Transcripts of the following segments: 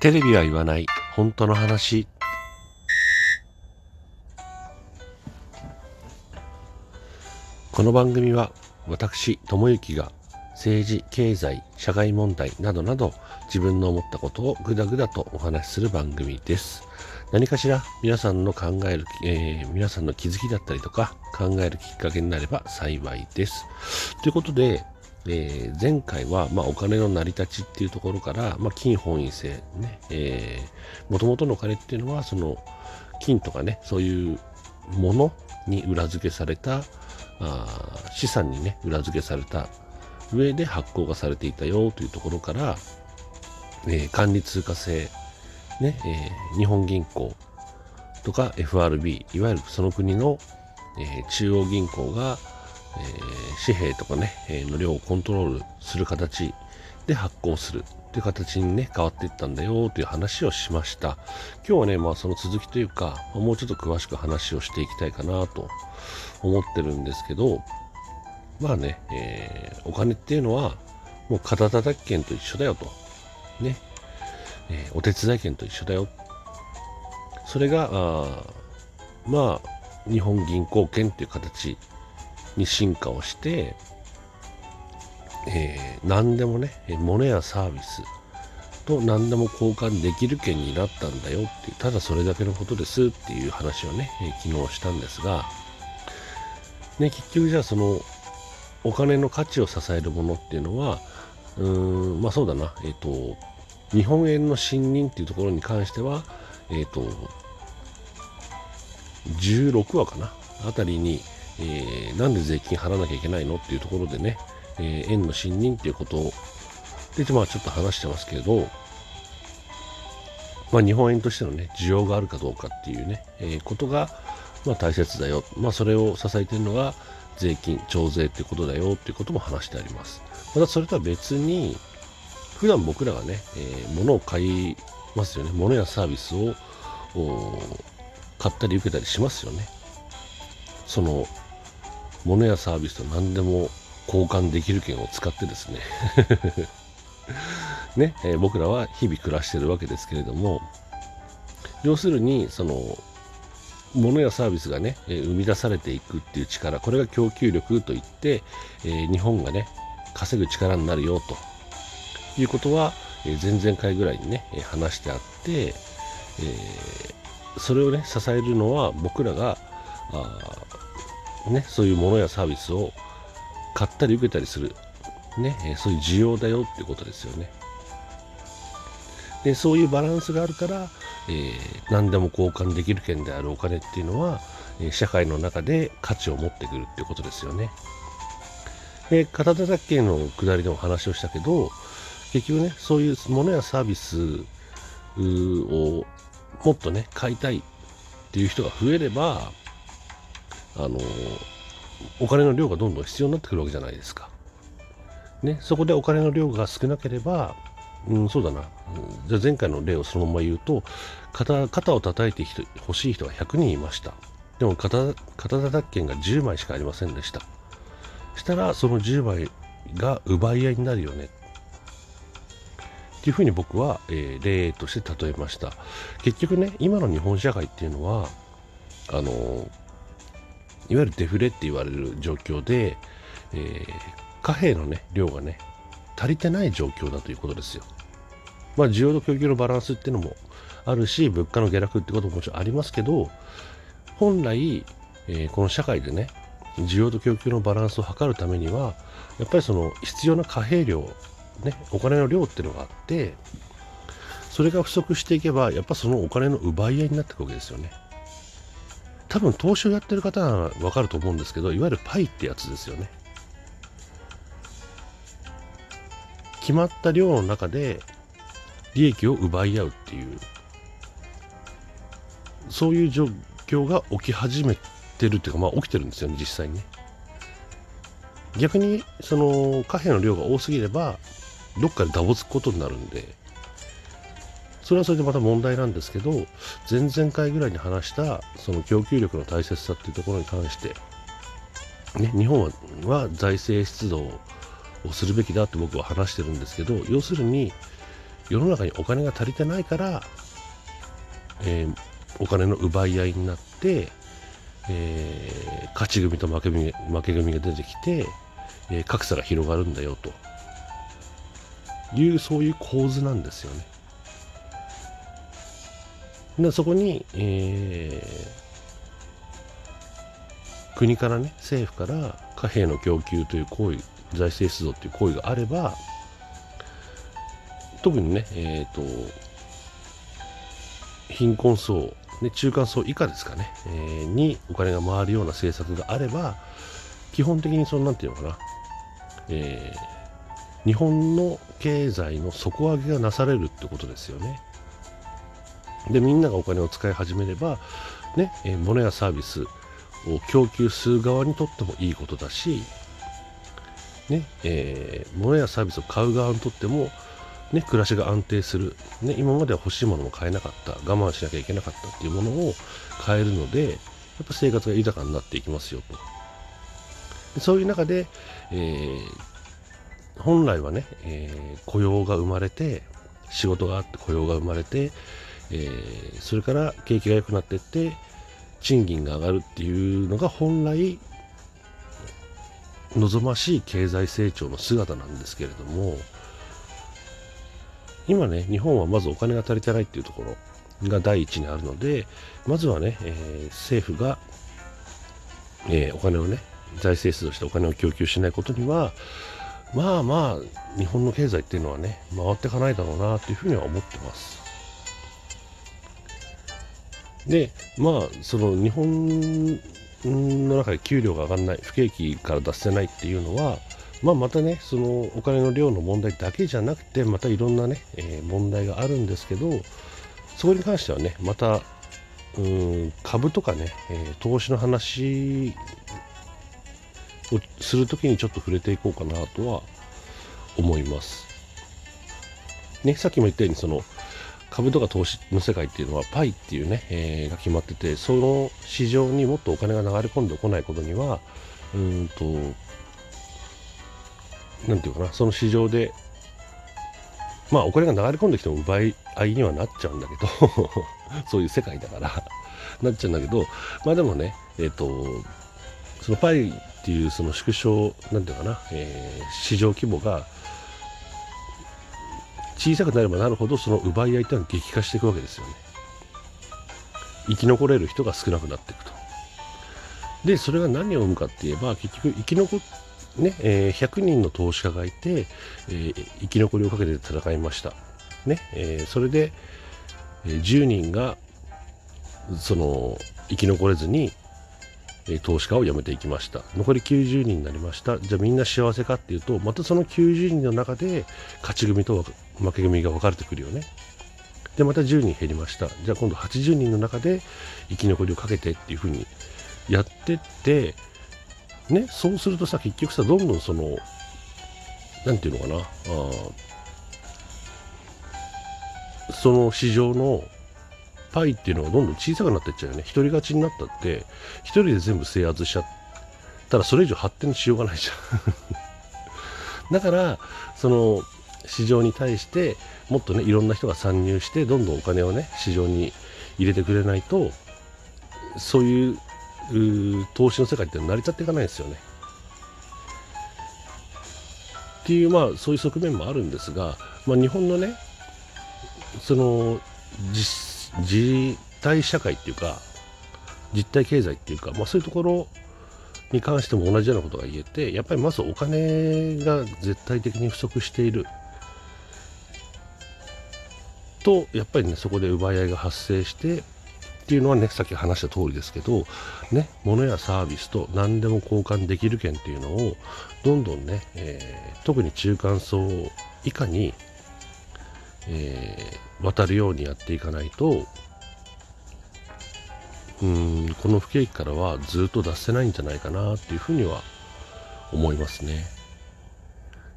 テレビは言わない。本当の話。この番組は私智之が政治経済社会問題などなど自分の思ったことをぐだぐだとお話しする番組です。何かしら皆さんの考える、えー、皆さんの気づきだったりとか考えるきっかけになれば幸いです。ということでえー、前回は、まあ、お金の成り立ちっていうところから、まあ、金本位制ね、えー、もともとのお金っていうのは、その、金とかね、そういうものに裏付けされた、あ資産にね、裏付けされた上で発行がされていたよというところから、えー、管理通貨制、ね、えー、日本銀行とか FRB、いわゆるその国の、えー、中央銀行が、えー、紙幣とかね、えー、の量をコントロールする形で発行するという形にね、変わっていったんだよという話をしました。今日はね、まあその続きというか、もうちょっと詳しく話をしていきたいかなと思ってるんですけど、まあね、えー、お金っていうのは、もう肩叩き券と一緒だよと。ね。えー、お手伝い券と一緒だよ。それが、あまあ、日本銀行券っていう形に進化をして、えー、何でもね、物やサービスと何でも交換できる券になったんだよっていう、ただそれだけのことですっていう話をね、え、昨日したんですが、ね、結局じゃあそのお金の価値を支えるものっていうのは、うーん、まあそうだな、えっ、ー、と、日本円の信任っていうところに関しては、えっ、ー、と、16話かな、あたりに、えー、なんで税金払わなきゃいけないのっていうところでね、えー、円の信任っていうことを、で、まあちょっと話してますけど、まあ日本円としてのね、需要があるかどうかっていうね、えー、ことが、まあ大切だよ。まあそれを支えてるのが税金、徴税ってことだよっていうことも話してあります。またそれとは別に、普段僕らがね、えー、物を買いますよね。物やサービスを買ったり受けたりしますよね。その物やサービスと何でも交換できる券を使ってですね。ね、えー、僕らは日々暮らしてるわけですけれども要するにその物やサービスがね、え、生み出されていくっていう力これが供給力といって、えー、日本がね稼ぐ力になるよと。いうことは、え前々回ぐらいにね、話してあって、えそれをね支えるのは僕らがあね、そういうものやサービスを買ったり受けたりする、ね、そういう需要だよってことですよね。でそういうバランスがあるから、えー、何でも交換できる券であるお金っていうのは、え、社会の中で価値を持ってくるってことですよね。で、片手だけの下りでも話をしたけど、結局ね、そういうものやサービスをもっとね、買いたいっていう人が増えれば、あのお金の量がどんどん必要になってくるわけじゃないですか。ね、そこでお金の量が少なければ、うん、そうだな、じゃあ前回の例をそのまま言うと肩肩を叩いて欲しい人が100人いました。でも肩肩叩き券が10枚しかありませんでした。したらその10枚が奪い合いになるよね。っていうふうに僕は、えー、例として例えました。結局ね今の日本社会っていうのはあのいわゆるデフレって言われる状況で、えー、貨幣の、ね、量がね足りてない状況だということですよ。まあ、需要と供給のバランスっていうのもあるし、物価の下落ってことももちろんありますけど、本来、えー、この社会でね、需要と供給のバランスを図るためには、やっぱりその必要な貨幣量、ね、お金の量っていうのがあって、それが不足していけば、やっぱそのお金の奪い合いになっていくわけですよね。多分投資をやってる方はわかると思うんですけど、いわゆるパイってやつですよね。決まった量の中で利益を奪い合うっていう、そういう状況が起き始めてるっていうか、まあ起きてるんですよね、実際にね。逆に、その貨幣の量が多すぎれば、どっかでダボつくことになるんで、それはそれでまた問題なんですけど前々回ぐらいに話したその供給力の大切さっていうところに関して、ね、日本は財政出動をするべきだって僕は話してるんですけど要するに、世の中にお金が足りてないから、えー、お金の奪い合いになって、えー、勝ち組と負け組負け組が出てきて、えー、格差が広がるんだよというそういう構図なんですよね。でそこに、えー、国からね政府から貨幣の供給という行為財政出動という行為があれば特にね、えーと、貧困層、ね、中間層以下ですかね、えー、にお金が回るような政策があれば基本的にそのなんていうのかな、えー、日本の経済の底上げがなされるってことですよね。でみんながお金を使い始めれば、ねえ、物やサービスを供給する側にとってもいいことだし、ねえー、物やサービスを買う側にとっても、ね、暮らしが安定する、ね、今までは欲しいものも買えなかった。我慢しなきゃいけなかったっていうものを買えるのでやっぱ生活が豊かになっていきますよと。でそういう中で、えー、本来はね、えー、雇用が生まれて仕事があって雇用が生まれてえー、それから景気が良くなっていって賃金が上がるっていうのが本来望ましい経済成長の姿なんですけれども今ね日本はまずお金が足りてないっていうところが第一にあるのでまずはね、えー、政府が、えー、お金をね財政出動してお金を供給しないことにはまあまあ日本の経済っていうのはね回っていかないだろうなというふうには思ってます。でまあその日本の中で給料が上がらない不景気から出せないっていうのはまあ、またねそのお金の量の問題だけじゃなくてまたいろんなね、えー、問題があるんですけどそこに関してはねまたうん株とかね、えー、投資の話をするときにちょっと触れていこうかなとは思います。ね、さっきも言ったようにその株とか投資の世界っていうのはパイっていうね、えー、が決まっててその市場にもっとお金が流れ込んでこないことにはうんとなんていうかなその市場でまあお金が流れ込んできても奪い合いにはなっちゃうんだけど そういう世界だからなっちゃうんだけどまあでもねえっ、ー、とそのパイっていうその縮小なんていうかな、えー、市場規模が小さくなればなるほどその奪い合いというのは激化していくわけですよね。生き残れる人が少なくなっていくと。でそれが何を生むかって言えば結局生き残ねえー、100人の投資家がいて、えー、生き残りをかけて戦いました、ねえー、それで、え、10人がその生き残れずにえ投資家を辞めていきました。残り90人になりました。じゃあみんな幸せかっていうとまたその90人の中で勝ち組と負け組が分かれてくるよね。でまた10人減りました。じゃあ今度80人の中で生き残りをかけてっていうふうにやってってねそうするとさ結局さどんどんその何て言うのかなあその市場のパイっていうのがどんどん小さくなっていっちゃうよね一人勝ちになったって一人で全部制圧しちゃったらそれ以上発展しようがないじゃん だからその市場に対してもっとねいろんな人が参入してどんどんお金をね市場に入れてくれないとそういう投資の世界って成り立っていかないですよね。っていうまあそういう側面もあるんですが、まあ、日本のねその実実体社会っていうか実体経済っていうか、まあ、そういうところに関しても同じようなことが言えてやっぱりまずお金が絶対的に不足している。とやっぱりねそこで奪い合いが発生してっていうのはねさっき話した通りですけどね物やサービスと何でも交換できる券っていうのをどんどんね、えー、特に中間層以下にえー、渡るようにやっていかないとうんこの不景気からはずっと出せないんじゃないかなっていうふうには思いますね。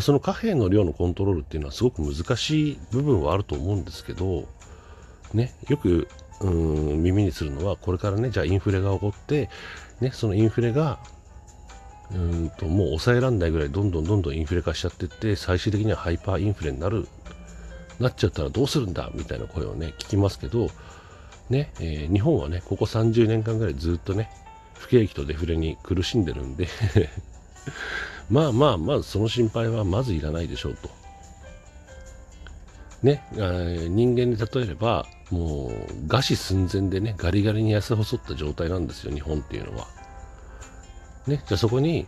その貨幣の量のコントロールっていうのはすごく難しい部分はあると思うんですけど、ね、よくうん耳にするのはこれからねじゃあインフレが起こって、ね、そのインフレがうんともう抑えられないぐらいどんどんどんどんインフレ化しちゃってって最終的にはハイパーインフレになるなっちゃったらどうするんだみたいな声をね聞きますけどね、えー、日本はねここ30年間ぐらいずっとね不景気とデフレに苦しんでるんで まあまあまずその心配はまずいらないでしょうと。ね、人間に例えればもう餓死寸前でねガリガリに痩せ細った状態なんですよ日本っていうのは。ねじゃあそこに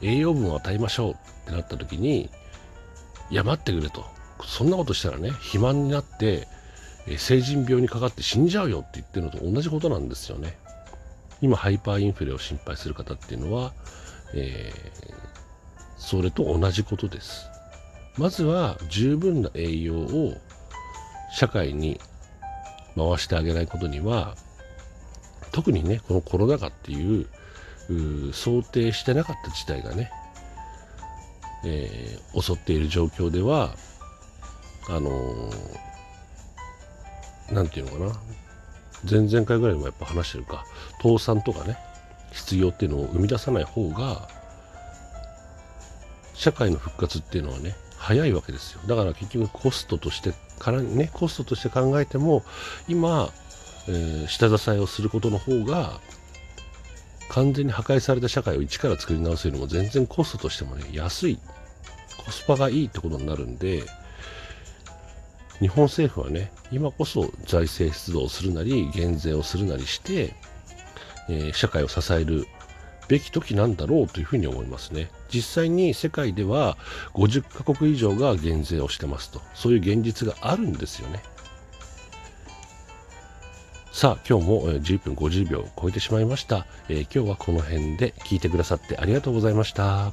栄養分を与えましょうってなった時にいや待ってくれと。そんなことしたらね肥満になってえ成人病にかかって死んじゃうよって言ってるのと同じことなんですよね。今ハイパーインフレを心配する方っていうのは、えー、それと同じことです。まずは十分な栄養を社会に回してあげないことには特にねこのコロナ禍っていう想定してなかった事態がね、えー、襲っている状況ではあの何、ー、て言うのかな。前々回ぐらいもやっぱ話してるか。倒産とかね。失業っていうのを生み出さない方が社会の復活っていうのはね早いわけですよ。だから結局コストとしてからねコストとして考えても今、えー、下支えをすることの方が完全に破壊された社会を一から作り直すよりも全然コストとしてもね安い。コスパがいいってことになるんで日本政府はね今こそ財政出動するなり減税をするなりして、えー、社会を支えるべき時なんだろうというふうに思いますね。実際に世界では50カ国以上が減税をしてますと、そういう現実があるんですよね。さあ、今日も11分50秒を超えてしまいました。えー、今日はこの辺で聞いてくださってありがとうございました。